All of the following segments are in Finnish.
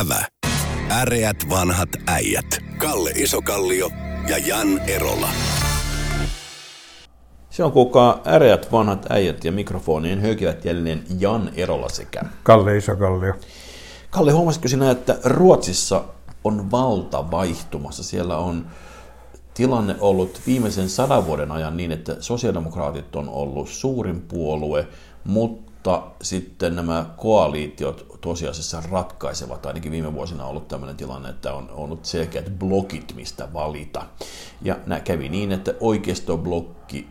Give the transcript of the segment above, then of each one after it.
Ävä. Äreät vanhat äijät. Kalle Isokallio ja Jan Erola. Se on kuulkaa äreät vanhat äijät ja mikrofonien höykivät jälleen Jan Erola sekä Kalle Isokallio. Kalle, huomasitko sinä, että Ruotsissa on valta vaihtumassa? Siellä on tilanne ollut viimeisen sadan vuoden ajan niin, että sosiaalidemokraatit on ollut suurin puolue, mutta sitten nämä koaliitiot tosiasiassa ratkaisevat. Ainakin viime vuosina on ollut tämmöinen tilanne, että on ollut selkeät blokit, mistä valita. Ja nämä kävi niin, että oikeistoblokki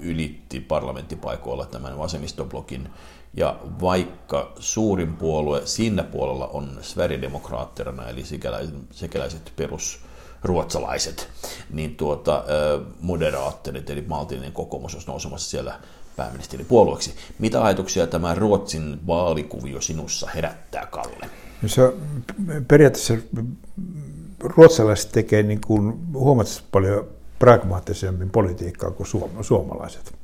ylitti parlamenttipaikoilla tämän vasemmistoblokin. Ja vaikka suurin puolue siinä puolella on Sverigedemokraatterna, eli sikäläiset perus ruotsalaiset, niin tuota, moderaattorit, eli maltillinen kokoomus, olisi nousemassa siellä pääministeripuolueeksi. Mitä ajatuksia tämä Ruotsin vaalikuvio sinussa herättää, Kalle? No se periaatteessa ruotsalaiset tekee niin kuin huomattavasti paljon pragmaattisemmin politiikkaa kuin suomalaiset,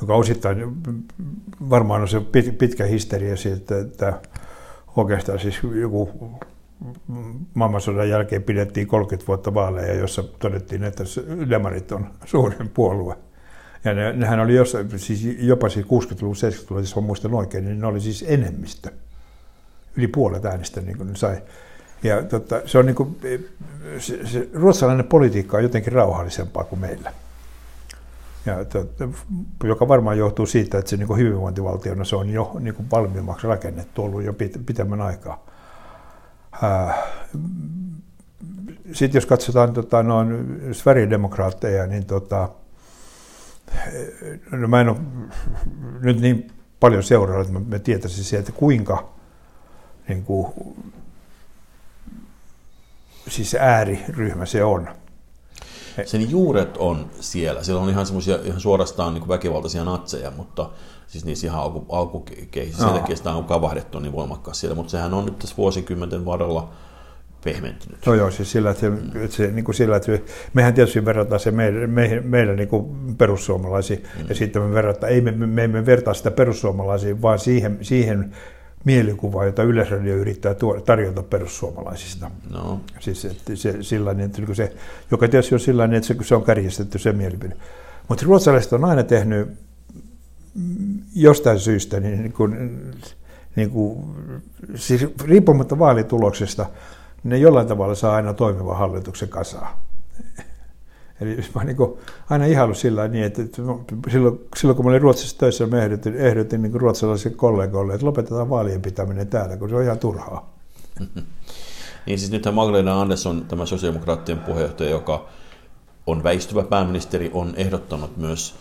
joka osittain varmaan on se pitkä historia siitä, että oikeastaan siis joku maailmansodan jälkeen pidettiin 30 vuotta vaaleja, jossa todettiin, että demarit on suurin puolue. Ja ne, nehän oli jossain, siis jopa siis 60-luvun, 70-luvulla, jos muistan oikein, niin ne oli siis enemmistö. Yli puolet äänestä niin kuin ne sai. Ja tota, se on niin kuin, se, se, ruotsalainen politiikka on jotenkin rauhallisempaa kuin meillä. Ja, tota, joka varmaan johtuu siitä, että se niin kuin hyvinvointivaltiona se on jo niin kuin valmiimmaksi rakennettu ollut jo pit, pitemmän aikaa. Sitten jos katsotaan tota, noin Sverigedemokraatteja, niin tota, no mä en ole nyt niin paljon seurannut, että mä tietäisin sieltä, kuinka niin kuin, siis ääriryhmä se on. Sen juuret on siellä. Siellä on ihan semmoisia ihan suorastaan niin väkivaltaisia natseja, mutta siis niissä ihan alku, alkukeissä. No. Sieltäkin on kavahdettu niin voimakkaasti siellä, mutta sehän on nyt tässä vuosikymmenten varrella pehmentynyt. No joo, siis sillä, että, se, että, se, niin kuin sillä, että mehän tietysti verrataan se meidän, meidän, meidän niin kuin perussuomalaisiin, mm. ja sitten me verrataan, ei me, me emme vertaa sitä perussuomalaisiin, vaan siihen, siihen mielikuvaa, jota Yleisradio yrittää tarjota perussuomalaisista. No. Siis että se, sillainen, että niin se, joka tietysti on sellainen, että se, se on kärjestetty se mielipide. Mutta ruotsalaiset on aina tehnyt jostain syystä, niin, niin kuin, niin kuin, siis riippumatta vaalituloksesta, ne jollain tavalla saa aina toimivan hallituksen kasaa. Eli mä niin kuin, aina ihailu sillä niin, että silloin, silloin kun mä olin Ruotsissa töissä, mä ehdotin, ehdotin niin ruotsalaisille kollegoille, että lopetetaan vaalien pitäminen täällä, kun se on ihan turhaa. Niin siis nythän Magdalena Andersson, tämä sosiaalidemokraattien puheenjohtaja, joka on väistyvä pääministeri, on ehdottanut myös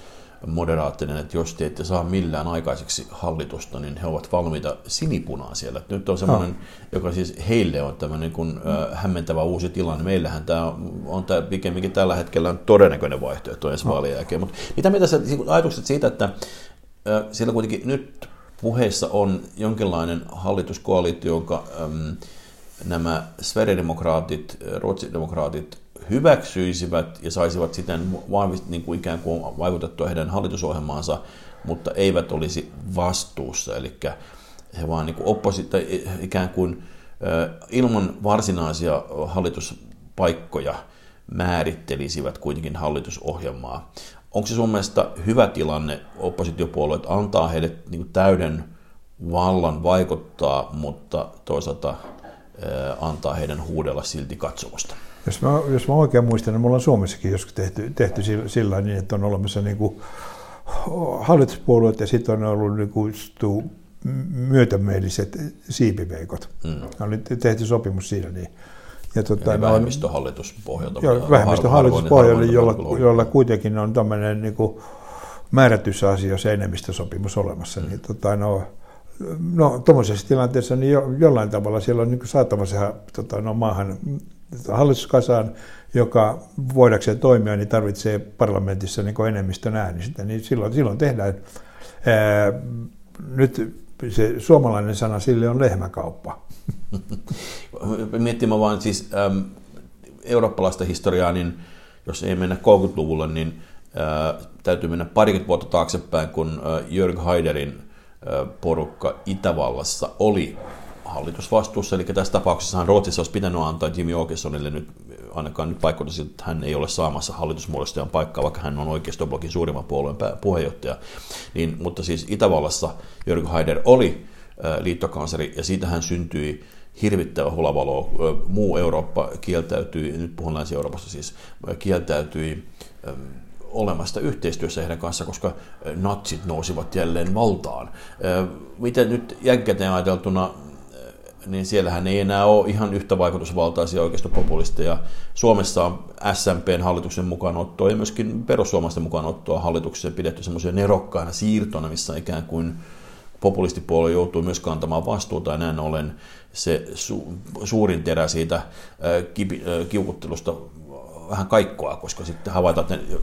moderaattinen, että jos te ette saa millään aikaiseksi hallitusta, niin he ovat valmiita sinipunaan siellä. Nyt on semmoinen, no. joka siis heille on tämmöinen kuin, äh, hämmentävä uusi tilanne. Meillähän tämä on tämä pikemminkin tällä hetkellä on todennäköinen vaihtoehto ensi no. vaalien jälkeen. Mutta mitä mieltä sä, ajatukset siitä, että äh, siellä kuitenkin nyt puheessa on jonkinlainen hallituskoalitio, jonka ähm, nämä Sverigedemokraatit, ruotsidemokraatit hyväksyisivät ja saisivat siten vahvist, niin kuin ikään kuin vaikutettua heidän hallitusohjelmaansa, mutta eivät olisi vastuussa. Eli he vaan niin opposita, ikään kuin ilman varsinaisia hallituspaikkoja määrittelisivät kuitenkin hallitusohjelmaa. Onko se sun mielestä hyvä tilanne oppositiopuolueet antaa heille niin täyden vallan vaikuttaa, mutta toisaalta antaa heidän huudella silti katsomusta? Jos mä, jos mä oikein muistan, niin mulla on Suomessakin joskus tehty, tehty sillä niin, että on olemassa niin kuin hallituspuolueet ja sitten on ollut niin kuin myötämieliset siipiveikot. Mm. Oli tehty sopimus siinä. Niin. Ja tuota, Eli vähemmistöhallitus pohjalta. Joo, vähemmistöhallitus pohjalta, jolla, jolla kuitenkin on tämmöinen niin kuin määrätyssä asiassa enemmistösopimus olemassa. Mm. Niin, tota, no, no tuommoisessa tilanteessa niin jo, jollain tavalla siellä on niin saatava se tota, no, maahan hallituskasaan, joka voidakseen toimia, niin tarvitsee parlamentissa niin enemmistön äänistä, niin silloin, silloin tehdään. Ää, nyt se suomalainen sana sille on lehmäkauppa. Miettimään vaan siis äm, eurooppalaista historiaa, niin jos ei mennä 30-luvulle, niin ää, täytyy mennä parikymmentä vuotta taaksepäin, kun Jörg Haiderin ää, porukka Itävallassa oli hallitusvastuussa, eli tässä tapauksessa Ruotsissa olisi pitänyt antaa Jimmy Åkessonille nyt ainakaan nyt paikkoita että hän ei ole saamassa hallitusmuodostajan paikkaa, vaikka hän on oikeistoblokin suurimman puolueen puheenjohtaja. Niin, mutta siis Itävallassa Jörg Haider oli liittokansleri ja siitä hän syntyi hirvittävä hulavalo. Muu Eurooppa kieltäytyi, nyt puhun Länsi-Euroopasta siis, kieltäytyi olemasta yhteistyössä heidän kanssa, koska natsit nousivat jälleen valtaan. Miten nyt jälkikäteen ajateltuna, niin siellähän ei enää ole ihan yhtä vaikutusvaltaisia oikeistopopulisteja. Suomessa on SMPn hallituksen mukaanottoa ja myöskin perussuomalaisten mukaanottoa hallitukseen pidetty semmoisia nerokkaina siirtona, missä ikään kuin populistipuolue joutuu myös kantamaan vastuuta ja näin ollen se su- suurin terä siitä kipi- kiukuttelusta vähän kaikkoa, koska sitten havaitaan, että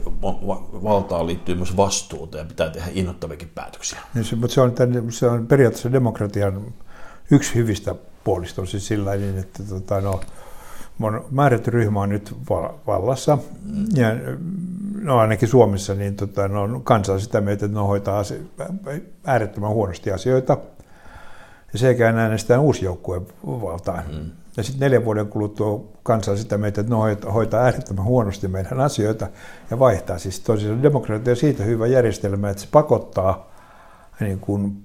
valtaan liittyy myös vastuuta ja pitää tehdä innoittaviakin päätöksiä. Niin se, mutta se on, tämän, se on periaatteessa demokratian yksi hyvistä puolista on siis sillä niin, että tota, no, määrätty ryhmä on nyt vallassa, ja no ainakin Suomessa, niin tota, no, kansa on sitä mieltä, että ne hoitaa äärettömän huonosti asioita, ja sekä äänestetään uusi joukkue valtaan. Mm. Ja sitten neljän vuoden kuluttua kansa sitä mieltä, että ne hoitaa äärettömän huonosti meidän asioita ja vaihtaa. Siis tosiaan demokratia on siitä hyvä järjestelmä, että se pakottaa niin kuin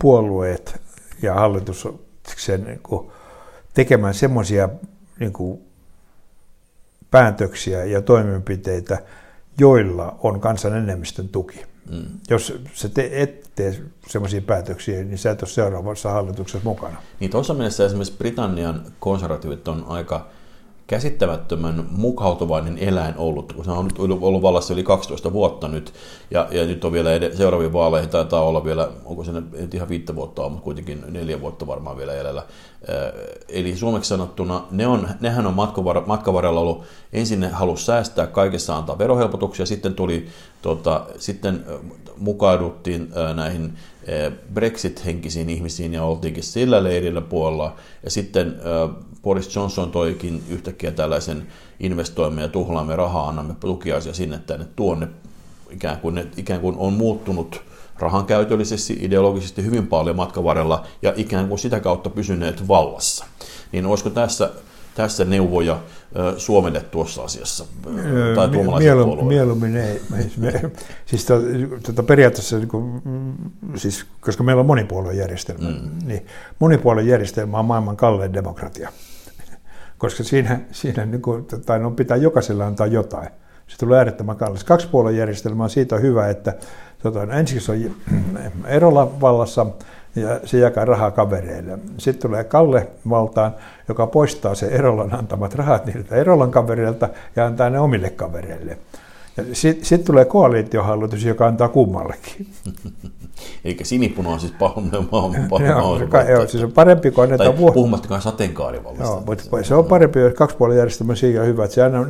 puolueet ja hallituksen niin kuin tekemään semmoisia niin päätöksiä ja toimenpiteitä, joilla on kansan enemmistön tuki. Mm. Jos sä te, et tee sellaisia päätöksiä, niin sä et ole seuraavassa hallituksessa mukana. Niin tuossa mielessä esimerkiksi Britannian konservatiivit on aika käsittämättömän mukautuvainen eläin ollut, kun se on nyt ollut vallassa yli 12 vuotta nyt, ja, ja nyt on vielä ed- seuraavia vaaleja, taitaa olla vielä, onko se nyt ihan viittä vuotta mutta kuitenkin neljä vuotta varmaan vielä jäljellä. Eli suomeksi sanottuna, ne on, nehän on matkavarrella ollut, ensin ne halusi säästää kaikessa antaa verohelpotuksia, sitten tuli, tota, sitten mukauduttiin näihin Brexit-henkisiin ihmisiin ja oltiinkin sillä leirillä puolella, ja sitten Boris Johnson toikin yhtäkkiä tällaisen investoimme ja tuhlaamme rahaa, annamme tukiaisia sinne tänne tuonne, ikään kuin, ne, ikään kuin on muuttunut rahankäytöllisesti, ideologisesti hyvin paljon matkan varrella ja ikään kuin sitä kautta pysyneet vallassa. Niin olisiko tässä, tässä neuvoja Suomelle tuossa asiassa? Tai Mieluummin, mieluummin ei. Me, siis to, to, periaatteessa, niin kuin, siis, koska meillä on monipuoluejärjestelmä, mm. niin monipuoluejärjestelmä on maailman kallein demokratia koska siinä, siinä niin kuin, tai no, pitää jokaiselle antaa jotain. Se tulee äärettömän kallis. Kaksipuoluejärjestelmä on siitä hyvä, että tota, no, ensiksi on Erola vallassa ja se jakaa rahaa kavereille. Sitten tulee Kalle valtaan, joka poistaa se Erolan antamat rahat niiltä Erolan kavereilta ja antaa ne omille kavereille. Sitten sit tulee koalitiohallitus, joka antaa kummallekin. Eli sinipuna on siis pahoin maan Joo, siis on parempi kuin annetaan Tai vuosi. puhumattakaan sateenkaarivallasta. Joo, mutta se on parempi, jos kaksipuolen järjestelmä on hyvä, että se aina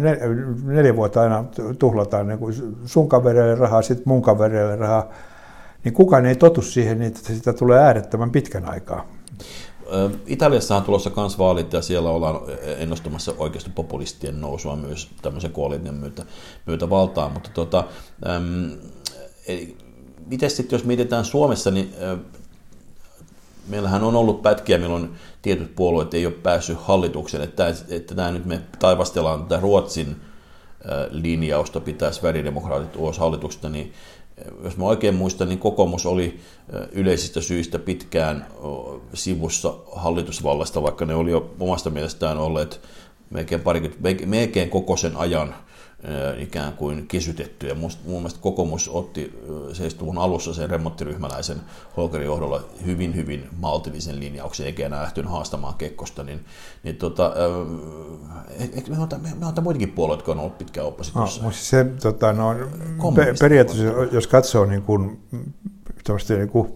neljä vuotta aina tuhlataan niin sun kavereille rahaa, sitten mun kavereille rahaa, niin kukaan ei totu siihen, niin että sitä tulee äärettömän pitkän aikaa. Italiassa on tulossa myös vaalit ja siellä ollaan ennustamassa oikeasti populistien nousua myös tämmöisen koalition myötä, myötä valtaan, mutta tota, äm, miten sitten jos mietitään Suomessa, niin äh, meillähän on ollut pätkiä, milloin tietyt puolueet ei ole päässyt hallitukseen, että, että tämä nyt me taivastellaan tätä Ruotsin linjausta pitäisi väridemokraatit ulos hallituksesta, niin jos mä oikein muistan, niin kokoomus oli yleisistä syistä pitkään sivussa hallitusvallasta, vaikka ne oli jo omasta mielestään olleet melkein, parikymmentä, melkein koko sen ajan ikään kuin kesytetty. Ja mun mielestä kokoomus otti 70-luvun alussa sen remonttiryhmäläisen Holkerin johdolla hyvin, hyvin maltillisen linjauksen, eikä enää lähtynyt haastamaan Kekkosta. Niin, niin tota, me on, me on muitakin puolueita, jotka on ollut pitkään oppositiossa. No, se, tota, no, pe- periaatteessa, jos katsoo niin kuin, niin kuin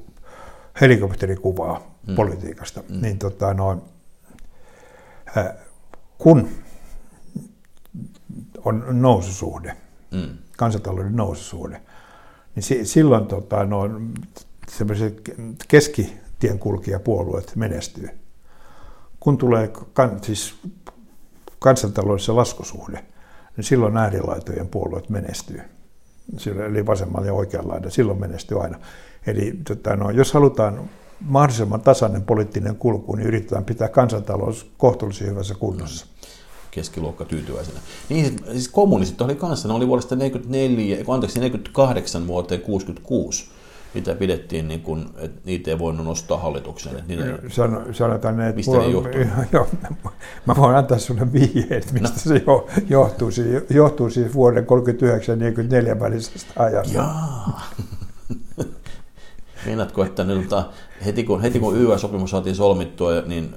helikopterikuvaa mm. politiikasta, mm. niin tota, no, kun on noususuhde, mm. kansantalouden noususuhde, niin si- silloin tota, no, sellaiset keskitien kulkijapuolueet menestyy. Kun tulee kan, siis kansantaloudessa laskusuhde, niin silloin äärilaitojen puolueet menestyy. Silloin, eli vasemmalla ja oikealla laidalla, silloin menestyy aina. Eli tota, no, jos halutaan mahdollisimman tasainen poliittinen kulku, niin yritetään pitää kansantalous kohtuullisen hyvässä kunnossa. Keskiluokka tyytyväisenä. Niin, siis kommunistit oli kanssa, ne oli vuodesta 44, anteeksi, 48 vuoteen 66 mitä pidettiin, niin kuin, että niitä ei voinut nostaa hallitukseen. Että niitä, Sano, sanotaan, että mistä ne johtuu? Jo, mä voin antaa sinulle vihjeet, mistä no. se jo, johtuu. Se johtuu siis vuoden 39-44 välisestä ajasta. Jaa. Meinaatko, että nyt, heti kun, heti kun YY-sopimus saatiin solmittua, niin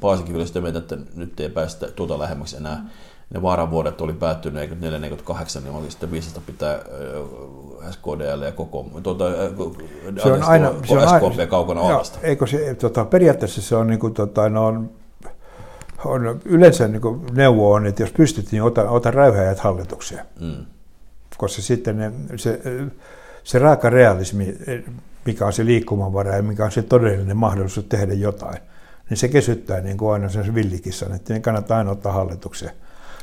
Paasikin oli sitä mieltä, että nyt ei päästä tuota lähemmäksi enää. Ne vaaravuodet oli päättynyt 44-48, niin oli sitten viisasta pitää SKDL ja koko, tuota, se on aina, se on SKP aina, kaukana alasta. Eikö se, tota, periaatteessa se on, niin kuin, tota, no, on, on, yleensä niin kuin neuvo on, että jos pystyt, niin ota, ota räyhäjät hallitukseen. Mm. Koska sitten ne, se, se raaka realismi, mikä on se liikkumavara ja mikä on se todellinen mahdollisuus tehdä jotain, niin se kesyttää niin kuin aina sen villikissan, että ne kannattaa aina ottaa hallitukseen.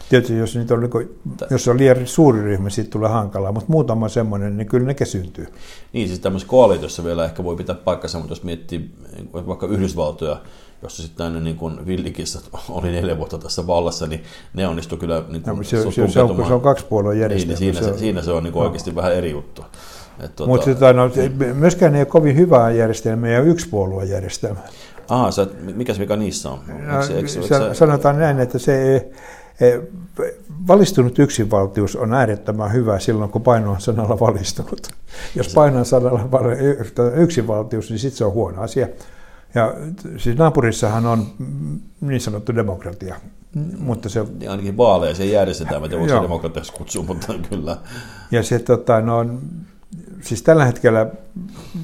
Tietysti jos, niitä on, niin jos on liian suuri ryhmä, siitä tulee hankalaa, mutta muutama semmoinen, niin kyllä ne kesyntyy. Niin, siis tämmöisessä koalitiossa vielä ehkä voi pitää paikkansa, mutta jos miettii vaikka Yhdysvaltoja, jossa sitten niin kuin villikissat oli neljä vuotta tässä vallassa, niin ne onnistu kyllä niin kuin no, se, se, se, on, se on kaksi puolueen järjestelmä. Niin, siinä, se, siinä se on niin kuin no. oikeasti vähän eri juttu. Tuota, mutta tota, no, myöskään ei ole kovin hyvää järjestelmää ja yksi puolueen järjestelmä. Ah, sä, mikä se mikä niissä on? No, eikö, eikö, sä, sanotaan näin, että se Valistunut yksinvaltius on äärettömän hyvä silloin, kun paino on sanalla valistunut. Jos paino on sanalla yksinvaltius, niin sitten se on huono asia. Ja siis naapurissahan on niin sanottu demokratia. Mutta se, ja ainakin vaaleja se järjestetään, mitä voisi demokratiaksi kutsua, mutta kyllä. Ja se tota, no, siis tällä hetkellä,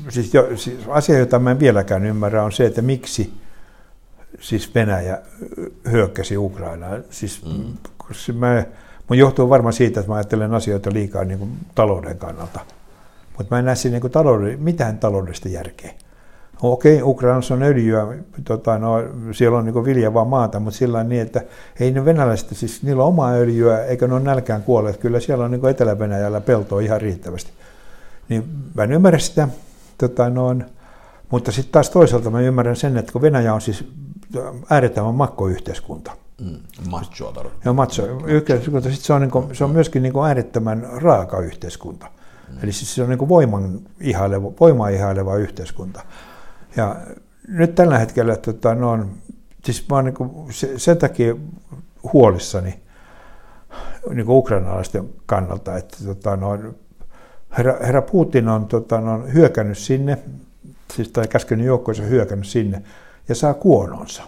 siis, jo, siis asia, jota mä en vieläkään ymmärrä, on se, että miksi siis Venäjä hyökkäsi Ukrainaan. Siis, mm. mä, mun johtuu varmaan siitä, että mä ajattelen asioita liikaa niin kuin talouden kannalta. Mutta mä en näe siinä niin talouden, mitään taloudellista järkeä. Okei, Ukrainassa on öljyä, tota, no, siellä on niin viljavaa maata, mutta sillä niin, että ei ne venäläiset, siis niillä on omaa öljyä, eikä ne ole nälkään kuolleet. Kyllä siellä on niin Etelä-Venäjällä peltoa ihan riittävästi. Niin mä en ymmärrä sitä, tota, no, mutta sitten taas toisaalta mä ymmärrän sen, että kun Venäjä on siis äärettömän makkoyhteiskunta. Mm, machoa Ja macho. Yhteiskunta, sit se, on niinku, se on myöskin niinku äärettömän raaka yhteiskunta. Mm. Eli siis se on niinku voiman ihaileva, voimaa ihaileva yhteiskunta. Ja nyt tällä hetkellä tota, no on, siis mä oon niinku sen takia huolissani niinku ukrainalaisten kannalta, että tota, no, herra, herra Putin on tota, no, hyökännyt sinne, siis tai käskenyt joukkoissa hyökännyt sinne, ja saa kuononsa.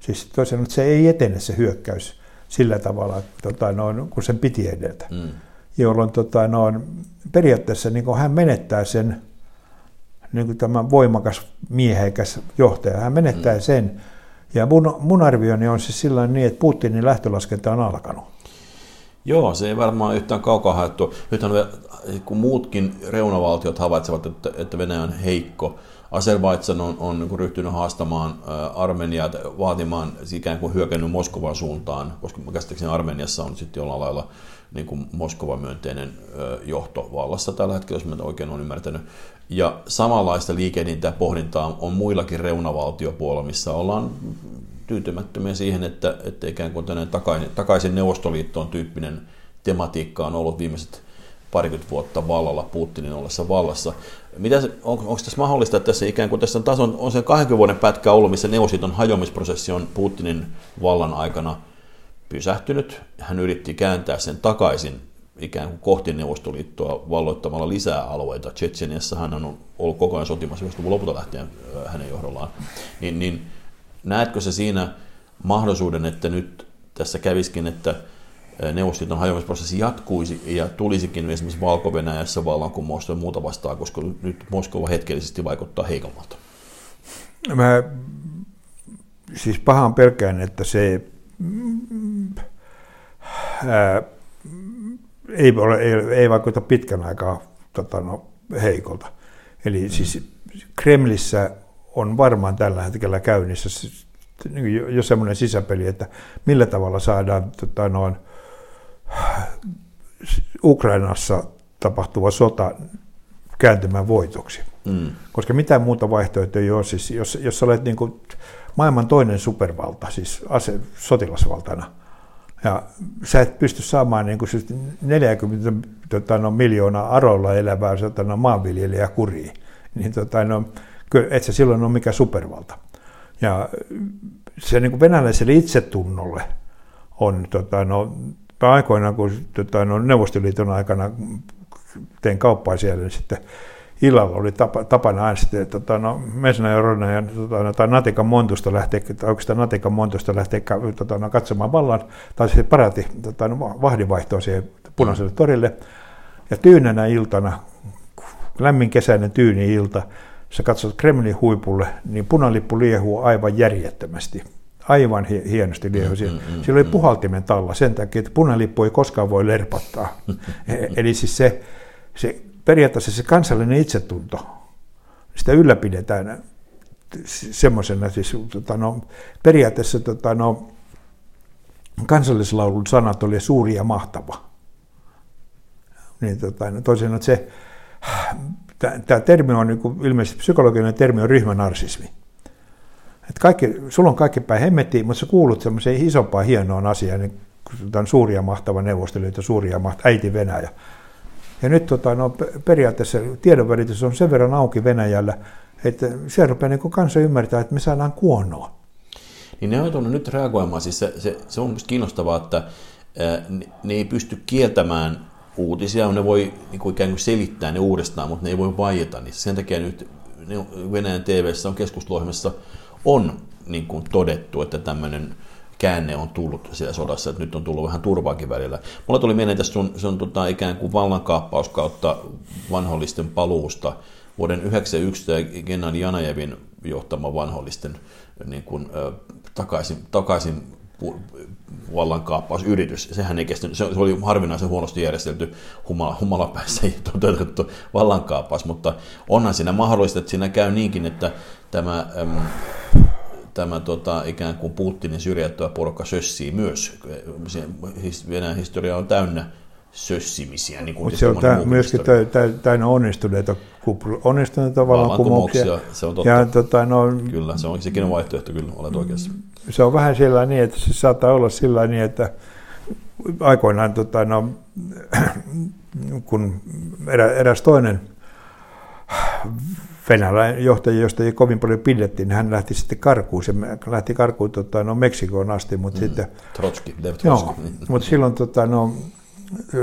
Siis että se ei etene se hyökkäys sillä tavalla, tota, noin, kun sen piti edetä. Mm. Jolloin tota, noin, periaatteessa niin hän menettää sen niin kuin tämä voimakas miehekäs johtaja, hän menettää mm. sen. Ja mun, mun arvioni on siis sillä niin, että Putinin lähtölaskenta on alkanut. Joo, se ei varmaan yhtään kaukaa haettu. Nythän kun muutkin reunavaltiot havaitsevat, että, että Venäjä on heikko, Azerbaidsan on, on niin ryhtynyt haastamaan Armeniaa, vaatimaan ikään kuin hyökännyt Moskovan suuntaan, koska käsittääkseni Armeniassa on sitten jollain lailla niin kuin Moskova-myönteinen johto vallassa tällä hetkellä, jos mä oikein olen ymmärtänyt. Ja samanlaista liikehdintää ja pohdintaa on muillakin reunavaltiopuolella, missä ollaan tyytymättömiä siihen, että, että ikään kuin takaisin, takaisin Neuvostoliittoon tyyppinen tematiikka on ollut viimeiset parikymmentä vuotta vallalla Putinin ollessa vallassa. Mitä, on, onko tässä mahdollista, että tässä ikään kuin tässä on, taas on, se 20 vuoden pätkä ollut, missä Neuvostoliiton hajoamisprosessi on Putinin vallan aikana pysähtynyt. Hän yritti kääntää sen takaisin ikään kuin kohti Neuvostoliittoa valloittamalla lisää alueita. Tsetseniassa hän on ollut koko ajan sotimassa lopulta lähtien hänen johdollaan. Niin, niin näetkö se siinä mahdollisuuden, että nyt tässä käviskin, että Neuvostoliiton hajoamisprosessi jatkuisi ja tulisikin esimerkiksi Valko-Venäjässä vallankumousta ja muuta vastaan, koska nyt Moskova hetkellisesti vaikuttaa heikommalta. Mä siis pahaan pelkään, että se ää, ei, ole, ei, ei vaikuta pitkän aikaa tota, no, heikolta. Eli mm. siis Kremlissä on varmaan tällä hetkellä käynnissä jo semmoinen sisäpeli, että millä tavalla saadaan tota, noin, Ukrainassa tapahtuva sota kääntymään voitoksi. Mm. Koska mitään muuta vaihtoehtoa ei ole. Siis, jos, jos olet niin kuin maailman toinen supervalta, siis ase, sotilasvaltana, ja sä et pysty saamaan niin kuin siis 40 tota, no, miljoonaa arolla elävää tota, no, maanviljelijää kuriin, niin tota, no, et sä silloin ole mikä supervalta. Ja se niin kuin venäläiselle itsetunnolle on tota, no, aikoinaan, kun tota, no, Neuvostoliiton aikana tein kauppaa siellä, niin sitten illalla oli tapa, tapana aina sitten, tota, no, Mesna ja Rona ja tota, no, tai Natikan Montusta lähteä, tai oikeastaan Natikan Montusta lähteä tota, no, katsomaan vallan, tai sitten parati tota, no, vahdinvaihtoa siihen punaiselle torille. Ja tyynänä iltana, lämmin kesäinen tyyni ilta, sä katsot Kremlin huipulle, niin punalippu liehuu aivan järjettömästi. Aivan hienosti liehuu. Mm, mm, mm, Siellä oli puhaltimen talla sen takia, että punalippu ei koskaan voi lerpottaa. E-, eli siis se, se periaatteessa se kansallinen itsetunto, sitä ylläpidetään semmoisena, siis tota, no, periaatteessa tota, no, kansallislaulun sanat oli suuri ja mahtava. Niin, tota, no, toisin että se, tämä termi on niin ilmeisesti psykologinen termi on ryhmänarsismi. Et kaikki, sulla on kaikki päin hemmettiin, mutta sä kuulut semmoiseen isompaan hienoon asiaan, niin suuria suuri ja mahtava neuvostoliitto, suuri ja mahtava äiti Venäjä. Ja nyt tota, no, periaatteessa tiedonvälitys on sen verran auki Venäjällä, että se rupeaa niin kanssa ymmärtää, että me saadaan kuonoa. Niin ne on nyt reagoimaan. Siis se, se, se on myös kiinnostavaa, että ne ei pysty kieltämään uutisia, ne voi niin kuin ikään kuin selittää ne uudestaan, mutta ne ei voi vaieta niistä. Sen takia nyt Venäjän tv on keskusteluohjelmassa on niin kuin todettu, että tämmöinen käänne on tullut siellä sodassa, että nyt on tullut vähän turvaakin välillä. Mulla tuli mieleen tästä sun, se on tota, ikään kuin vallankaappaus kautta vanhollisten paluusta vuoden 1991 Gennady Janajevin johtama vanhollisten niin kuin, takaisin, takaisin vallankaappausyritys. Sehän ei kestänyt, se oli harvinaisen huonosti järjestelty humala, humalapäissä toteutettu vallankaappaus, mutta onhan siinä mahdollista, että siinä käy niinkin, että tämä äm, tämä tota, ikään kuin Putinin syrjäyttävä porukka sössii myös. Venäjän historia on täynnä sössimisiä. Niin Mutta se on tämä, myöskin täynnä onnistuneita, onnistuneita vallankumouksia. Se on totta. Ja, tota, no, kyllä, se on sekin on vaihtoehto, kyllä olet oikeassa. Se on vähän sillä niin, että se saattaa olla sillä niin, että aikoinaan tota, no, kun erä, eräs toinen venäläinen johtaja, josta ei kovin paljon pidettiin, niin hän lähti sitten karkuun. Se lähti karkuun tota, no, Meksikoon asti, mutta mm. sitten... Trotski, Lev Trotski. Joo, mutta silloin tota, no,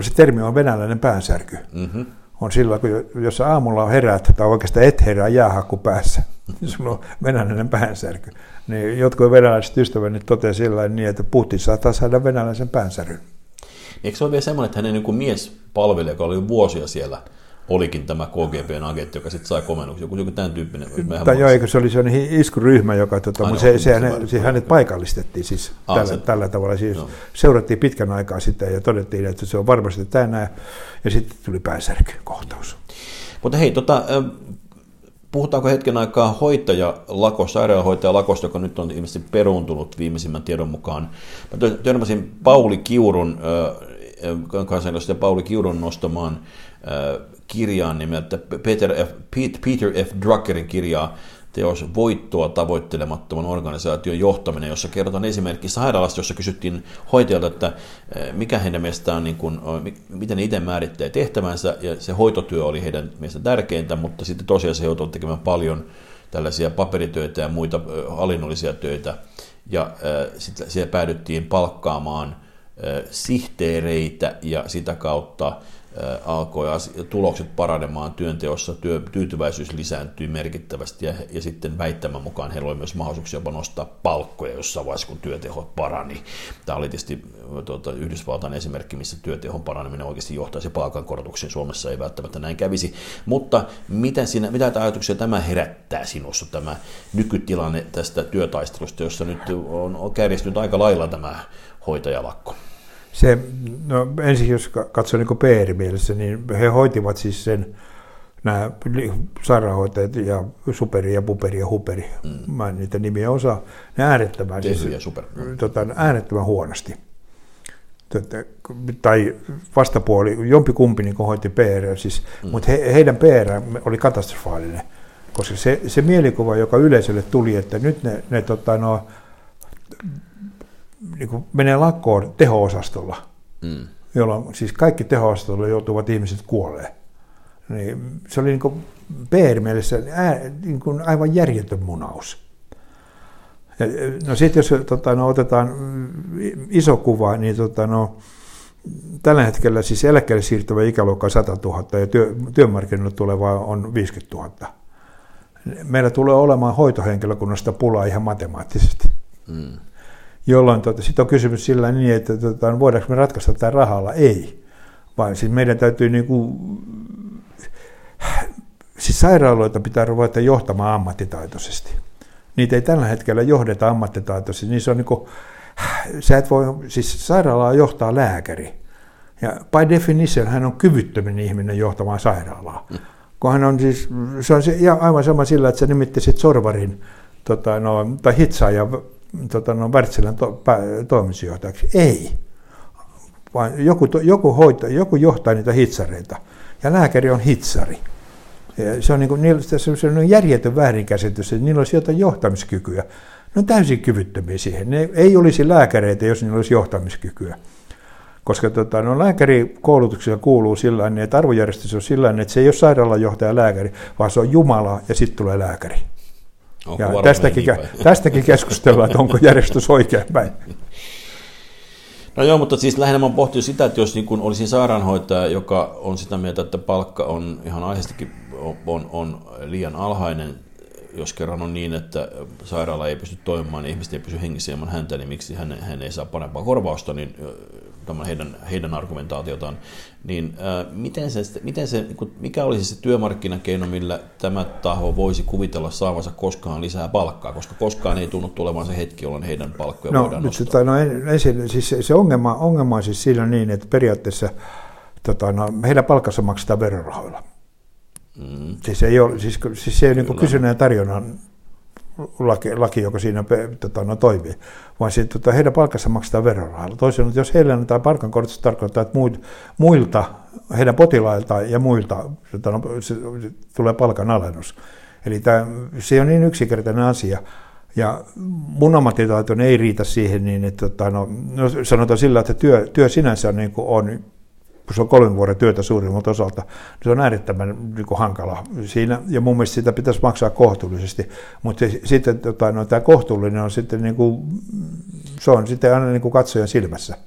se termi on venäläinen päänsärky. Mm-hmm. On silloin, kun jos aamulla heräät, tai oikeastaan et herää jäähakku päässä, niin sulla on venäläinen päänsärky. Niin jotkut venäläiset ystäväni toteavat sillä niin, että Putin saattaa saada venäläisen päänsäryn. Eikö se ole vielä semmoinen, että hänen niin mies palvelija, joka oli vuosia siellä, olikin tämä KGBn agentti, joka sitten sai komennuksen, joku, joku tämän tyyppinen. Tai joo, eikö se oli sellainen iskuryhmä, joka, tota, mutta se, se, hänet, se, hänet paikallistettiin siis Aa, tällä, se, tällä tavalla. Siis no. Seurattiin pitkän aikaa sitä ja todettiin, että se on varmasti tänään, ja sitten tuli pääsärkykohtaus. Mutta hei, tota, puhutaanko hetken aikaa hoitajalako, sairaanhoitajalakosta, joka nyt on ilmeisesti peruuntunut viimeisimmän tiedon mukaan. Mä törmäsin Pauli Kiurun, kansanedustaja Pauli Kiurun nostamaan kirjaan nimeltä Peter F. Peter F. Druckerin kirjaa teos Voittoa tavoittelemattoman organisaation johtaminen, jossa kerrotaan esimerkki sairaalasta, jossa kysyttiin hoitajalta, että mikä heidän mielestään, niin kuin, miten ne itse määrittää tehtävänsä, ja se hoitotyö oli heidän mielestään tärkeintä, mutta sitten tosiaan se joutuu tekemään paljon tällaisia paperitöitä ja muita hallinnollisia töitä, ja sitten siellä päädyttiin palkkaamaan sihteereitä ja sitä kautta alkoi tulokset paranemaan työnteossa, työ, tyytyväisyys lisääntyi merkittävästi ja, ja sitten väittämän mukaan heillä oli myös mahdollisuuksia jopa nostaa palkkoja jossain vaiheessa, kun työtehot parani. Tämä oli tietysti tuota, Yhdysvaltain esimerkki, missä työtehon paraneminen oikeasti johtaisi palkankorotuksiin. Suomessa ei välttämättä näin kävisi. Mutta mitä, sinä, mitä ajatuksia tämä herättää sinussa, tämä nykytilanne tästä työtaistelusta, jossa nyt on kärjistynyt aika lailla tämä hoitajalakko? Se, no ensin jos katsoo niin PR-mielessä, niin he hoitivat siis sen, nämä sairaanhoitajat ja superi ja puperi ja huperi, mm. mä en niitä nimiä osaa, ne äärettömän, siis, ja super. Tota, äärettömän huonosti. tai vastapuoli, jompikumpi niin hoiti PR, siis, mm. mutta he, heidän PR oli katastrofaalinen, koska se, se mielikuva, joka yleisölle tuli, että nyt ne, ne tota, no, niin kuin menee lakkoon teho-osastolla, mm. jolloin siis kaikki teho-osastolla joutuvat ihmiset kuolee. Niin se oli niin PR-mielessä niin kuin aivan järjetön munaus. No sitten jos tota, no, otetaan iso kuva, niin tota, no, tällä hetkellä siis eläkkeelle siirtyvä ikäluokka on 100 000 ja työ, työmarkkinoille tuleva on 50 000. Meillä tulee olemaan hoitohenkilökunnasta pulaa ihan matemaattisesti. Mm. Jolloin tota, sitten on kysymys sillä niin, että tota, voidaanko me ratkaista tämä rahalla? Ei. Vaan siis meidän täytyy niin kuin, siis sairaaloita pitää ruveta johtamaan ammattitaitoisesti niitä ei tällä hetkellä johdeta ammattitaitoisesti. Niin se on niin kuin, sä et voi, siis sairaalaa johtaa lääkäri. Ja by definition hän on kyvyttömin ihminen johtamaan sairaalaa. Mm. Kun hän on siis, se on se, aivan sama sillä, että sä nimittäisit Sorvarin tota, no, tai hitsaaja tota, no, Wärtsilän to, toimitusjohtajaksi. Ei. Vaan joku, joku, hoita, joku johtaa niitä hitsareita. Ja lääkäri on hitsari. Se on, niin kuin, niillä, se on järjetön väärinkäsitys, että niillä olisi jotain johtamiskykyä. Ne on täysin kyvyttömiä siihen. Ne ei olisi lääkäreitä, jos niillä olisi johtamiskykyä. Koska tota, no, lääkärikoulutuksella kuuluu sillä että arvojärjestys on sillä että se ei ole sairaalajohtaja lääkäri, vaan se on Jumala ja sitten tulee lääkäri. Onko ja tästäkin, niin tästäkin keskustellaan, että onko järjestys oikein päin. No joo, mutta siis lähinnä mä pohtin sitä, että jos niin kun olisin sairaanhoitaja, joka on sitä mieltä, että palkka on ihan aiheestakin on, on liian alhainen, jos kerran on niin, että sairaala ei pysty toimimaan, niin ihmiset ei pysy hengissä ilman häntä, niin miksi hän, hän ei saa parempaa korvausta, niin tämä heidän, heidän argumentaatiotaan, niin ää, miten se, miten se, niin mikä olisi se työmarkkinakeino, millä tämä taho voisi kuvitella saavansa koskaan lisää palkkaa, koska koskaan ei tunnu tulemaan se hetki, jolloin heidän palkkoja no, voidaan nostaa. Tota, no, ensin, siis se ongelma, ongelma on siis siinä niin, että periaatteessa tota, no, heidän palkkansa maksetaan verorahoilla. Mm. Siis, ei ole, siis, siis se ei niin kysynnän ja tarjonnan laki, laki, joka siinä tota, no, toimii, vaan siitä, tota, heidän palkassa maksetaan verorahalla. Toisin jos heille annetaan palkankorotus, tarkoittaa, että muilta, heidän potilailta ja muilta tota, no, se, se, tulee palkanalennus. Eli tämä, se on niin yksinkertainen asia. Ja mun ammattitaito ei riitä siihen niin, että tota, no, no, sanotaan sillä, että työ, työ sinänsä niin on kun se on kolmen vuoden työtä suurimmalta osalta, niin se on äärettömän niin kuin hankala siinä, ja mun mielestä sitä pitäisi maksaa kohtuullisesti, mutta sitten tota, no, tämä kohtuullinen on sitten, niin kuin, se on sitten aina niin kuin katsojan silmässä.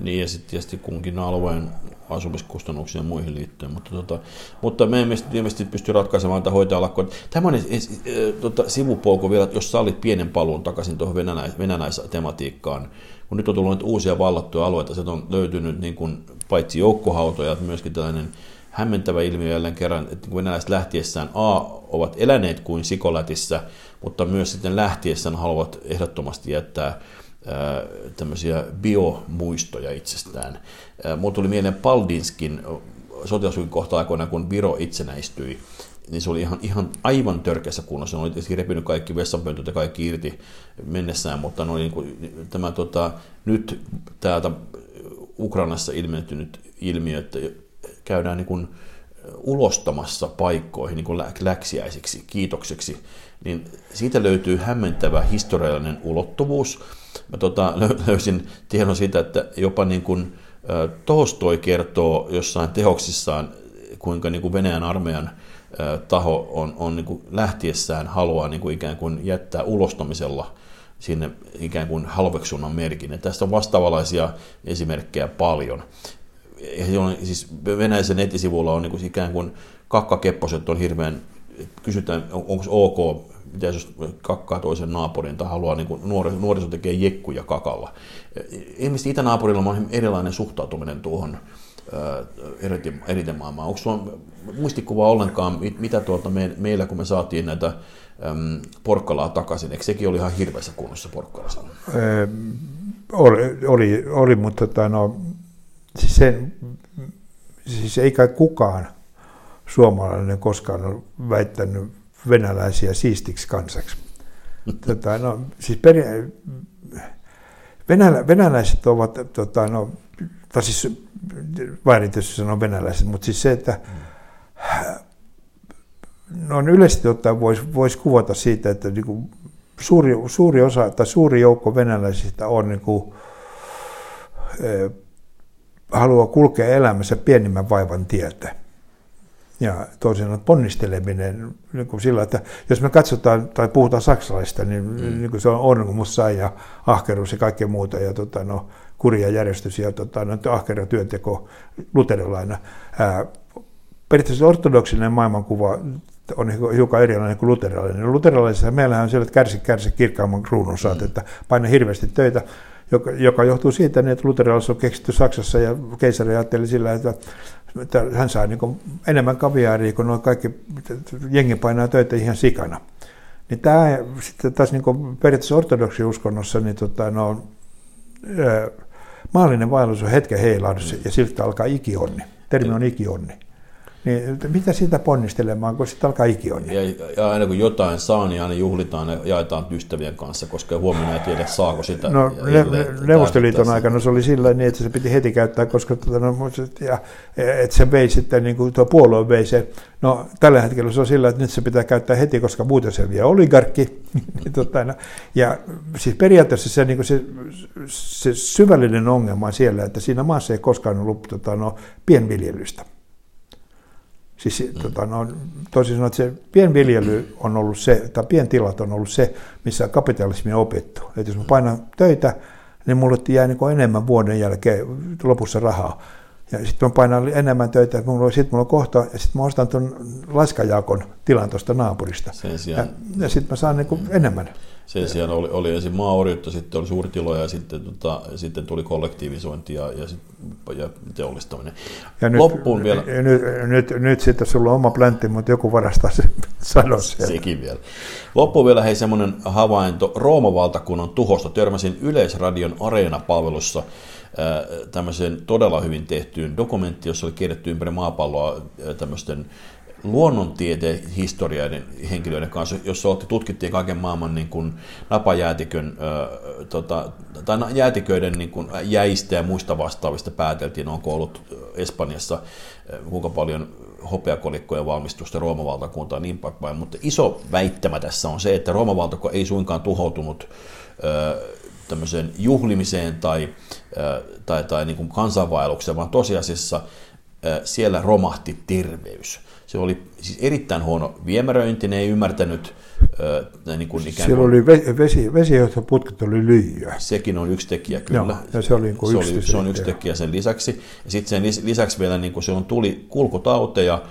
Niin, ja sitten tietysti kunkin alueen asumiskustannuksiin ja muihin liittyen, mutta, tota, mutta me emme ilmeisesti pysty ratkaisemaan tätä hoitajalakkoa. Tämä on e, tota, sivupolku vielä, jos sallit pienen paluun takaisin tuohon venäläis- venäläistematiikkaan, kun nyt on tullut uusia vallattuja alueita, se on löytynyt niin kuin paitsi joukkohautoja, myöskin tällainen hämmentävä ilmiö jälleen kerran, että venäläiset lähtiessään A ovat eläneet kuin sikolätissä, mutta myös sitten lähtiessään haluavat ehdottomasti jättää tämmöisiä biomuistoja itsestään. Mulla tuli mieleen Paldinskin sotilaskyky kohta aikoina, kun Viro itsenäistyi, niin se oli ihan, ihan aivan törkeässä kunnossa. Ne oli tietysti repinyt kaikki vessanpöntöt ja kaikki irti mennessään, mutta no, niin kuin, tämä tota, nyt täältä Ukrainassa ilmentynyt ilmiö, että käydään niin kuin ulostamassa paikkoihin niin kuin läksiäisiksi, kiitokseksi, niin siitä löytyy hämmentävä historiallinen ulottuvuus. Mä tota, löysin tiedon siitä, että jopa niin kuin, Tolstoi kertoo jossain teoksissaan, kuinka niin kuin Venäjän armeijan taho on, on niin kuin lähtiessään haluaa niin kuin ikään kuin jättää ulostamisella sinne ikään kuin halveksunnan merkin. Ja tästä on vastaavanlaisia esimerkkejä paljon. On, siis Venäjän nettisivuilla on niin kuin ikään kuin kakkakepposet on hirveän, kysytään onko ok, mitä jos kakkaa toisen naapurin tai haluaa, niin kuin nuori, nuoriso tekee jekkuja kakalla. Ilmeisesti itänaapurilla on erilainen suhtautuminen tuohon eriten maailmaan. Onko sinulla muistikuva ollenkaan, mitä tuolta me, meillä, kun me saatiin näitä äm, porkkalaa takaisin, eikö sekin oli ihan hirveässä kunnossa porkkalassa? oli, oli, oli, mutta tota, no, siis, se, siis ei kai kukaan suomalainen koskaan ole väittänyt venäläisiä siistiksi kansaksi. Tota, no, siis peri, Venälä, venäläiset ovat, tota, no, tai siis väärin tietysti sanoa venäläiset, mutta siis se, että no yleisesti ottaen voisi vois kuvata siitä, että niin kuin suuri, suuri osa tai suuri joukko venäläisistä on niin kuin, e, haluaa kulkea elämässä pienimmän vaivan tietä. Ja toisin ponnisteleminen niin kuin sillä, että jos me katsotaan tai puhutaan saksalaista, niin, mm. niin kuin se on ormussa ja ahkeruus ja kaikkea muuta ja tota, no, kurja järjestys ja tota, no, ahkera työnteko luterilaina. Ää, periaatteessa ortodoksinen maailmankuva on hiukan erilainen kuin luterilainen. Luterilaisessa meillähän on siellä, että kärsi, kärsi kirkkaamman kruunun saat, mm. että paina hirveästi töitä, joka, joka johtuu siitä, että luterilaisuus on keksitty Saksassa ja keisari ajatteli sillä, että, että hän saa niin enemmän kaviaaria, kun nuo kaikki jengi painaa töitä ihan sikana. Niin tämä sitten taas niin periaatteessa ortodoksi uskonnossa, niin tota, no, maallinen vaellus on hetken heilahdus ja siltä alkaa ikionni. Termi on ikionni. Niin mitä siitä ponnistelemaan, kun sitten alkaa ikionni? Ja, ja aina kun jotain saa, niin aina juhlitaan ja jaetaan ystävien kanssa, koska huomenna ei tiedä, saako sitä. No, ne, Neuvostoliiton aikana se oli sillä niin, että se piti heti käyttää, koska tuota, no, ja, että se vei sitten, niin kuin tuo puolue vei se. No, tällä hetkellä se on sillä, että nyt se pitää käyttää heti, koska muuten se vie oligarkki. Niin, tuota, no, ja siis periaatteessa se, niin kuin se, se syvällinen ongelma on siellä, että siinä maassa ei koskaan ollut tuota, no, pienviljelystä. Siis mm. tota, no, toisin sanoen, että se pienviljely on ollut se, tai pientilat on ollut se, missä kapitalismi on opittu. Että jos mä painan töitä, niin mulle jää niin enemmän vuoden jälkeen lopussa rahaa. Ja sitten mä painan enemmän töitä, että mulla, sit mulla on kohta, ja sitten mä ostan tuon laskajakon tilan tuosta naapurista. Sen sijaan, ja, ja sitten mä saan niin kuin mm. enemmän. Sen sijaan oli, oli ensin maaorjutta, sitten oli suurtiloja ja sitten, tota, sitten tuli kollektiivisointi ja, ja, sit, ja teollistaminen. Ja nyt, Loppuun vielä. Nyt, nyt, nyt sitten sulla on oma pläntti, mutta joku varastaa sen sanon Sekin vielä. Loppuun vielä hei semmoinen havainto Rooman valtakunnan tuhosta. Törmäsin Yleisradion Areena-palvelussa tämmöiseen todella hyvin tehtyyn dokumentti, jossa oli kirjattu ympäri maapalloa tämmöisten luonnontieteen historiaiden henkilöiden kanssa, jossa tutkittiin kaiken maailman niin kuin napajäätikön, ö, tota, tai jäätiköiden niin kuin jäistä ja muista vastaavista pääteltiin, onko ollut Espanjassa kuinka paljon hopeakolikkojen valmistusta Rooman valtakuntaan niin päin. Mutta iso väittämä tässä on se, että Rooman valtakunta ei suinkaan tuhoutunut ö, tämmöiseen juhlimiseen tai, tai, tai niin kuin kansanvaellukseen, vaan tosiasiassa siellä romahti terveys. Se oli siis erittäin huono viemäröinti, ne ei ymmärtänyt niin kuin ikään kuin, Siellä oli vesi, vesijohtoputket oli lyijyä. Sekin on yksi tekijä kyllä. Joo, ja se, oli niin kuin se, yksi, oli, se on yksi tekijä sen lisäksi. Ja sitten sen lisäksi vielä niin kuin se on tuli kulkutauteja,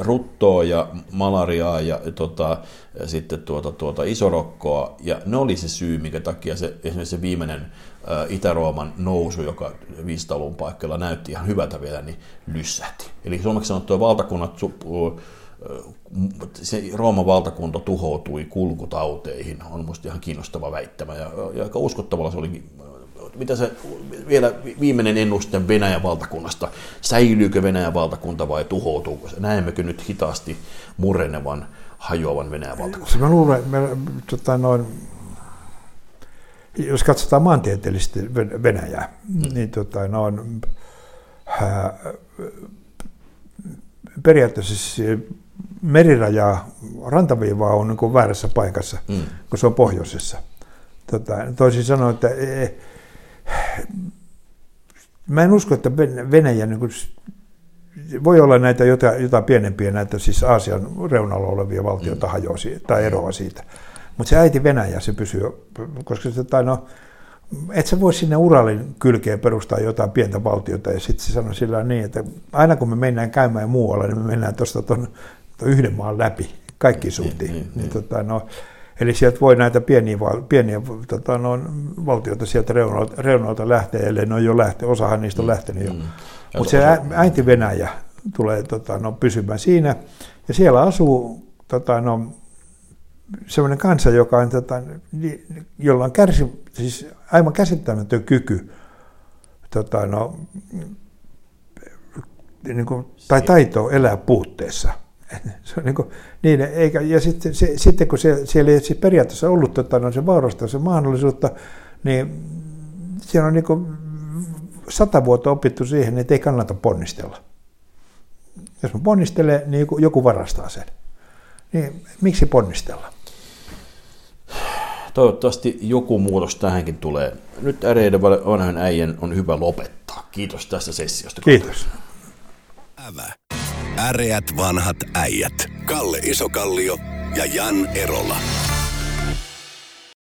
ruttoa ja malariaa ja tota, sitten tuota, tuota isorokkoa. Ja ne oli se syy, minkä takia se, esimerkiksi se viimeinen Itä-Rooman nousu, joka 500-luvun paikalla näytti ihan hyvältä vielä, niin lyssähti. Eli suomeksi sanottua valtakunnat, se Rooman valtakunta tuhoutui kulkutauteihin, on minusta ihan kiinnostava väittämä. Ja, ja aika uskottavalla se oli mitä se vielä viimeinen ennuste Venäjän valtakunnasta, säilyykö Venäjän valtakunta vai tuhoutuuko se? Näemmekö nyt hitaasti murenevan, hajoavan Venäjän valtakunnan? Mä luulen, me, tota, noin, jos katsotaan maantieteellisesti Venäjää, hmm. niin tota, noin, äh, periaatteessa siis merirajaa, rantaviivaa on niin väärässä paikassa, hmm. kun se on pohjoisessa. Tota, toisin sanoen, että e, e, mä en usko, että Venäjä niin kuin, voi olla näitä jotain, jotain pienempiä, näitä siis Aasian reunalla olevia valtioita mm. hajoaa tai eroa siitä. Mutta se äiti Venäjä, se pysyy, koska se, tai no, et sä voi sinne Uralin kylkeen perustaa jotain pientä valtiota ja sitten se sanoi sillä niin, että aina kun me mennään käymään muualla, niin me mennään tuosta tuon yhden maan läpi, kaikki suuntiin. Niin, niin, niin, niin. Tota, no, Eli sieltä voi näitä pieniä, pieniä tota, no, valtioita sieltä reunalta, reunalta lähteä, ellei ne on jo lähtenyt, osahan niistä on lähtenyt jo. Mm. Mutta se äiti Venäjä tulee tota, no, pysymään siinä, ja siellä asuu tota, no, sellainen kansa, joka on, tota, jolla on kärsi, siis aivan käsittämätön kyky tota, no, niin kuin, tai taito elää puutteessa – se on niin, kuin, niin eikä, ja sitten, se, sitten kun se, siellä ei periaatteessa ollut tota, no, se vaurasta se mahdollisuutta, niin siinä on niin kuin sata vuotta opittu siihen, että ei kannata ponnistella. Jos mä ponnistelen, niin joku varastaa sen. Niin miksi ponnistella? Toivottavasti joku muutos tähänkin tulee. Nyt äreiden vanhan äijän on hyvä lopettaa. Kiitos tästä sessiosta. Kiitos. Ävä. Äreät vanhat äijät. Kalle Isokallio ja Jan Erola.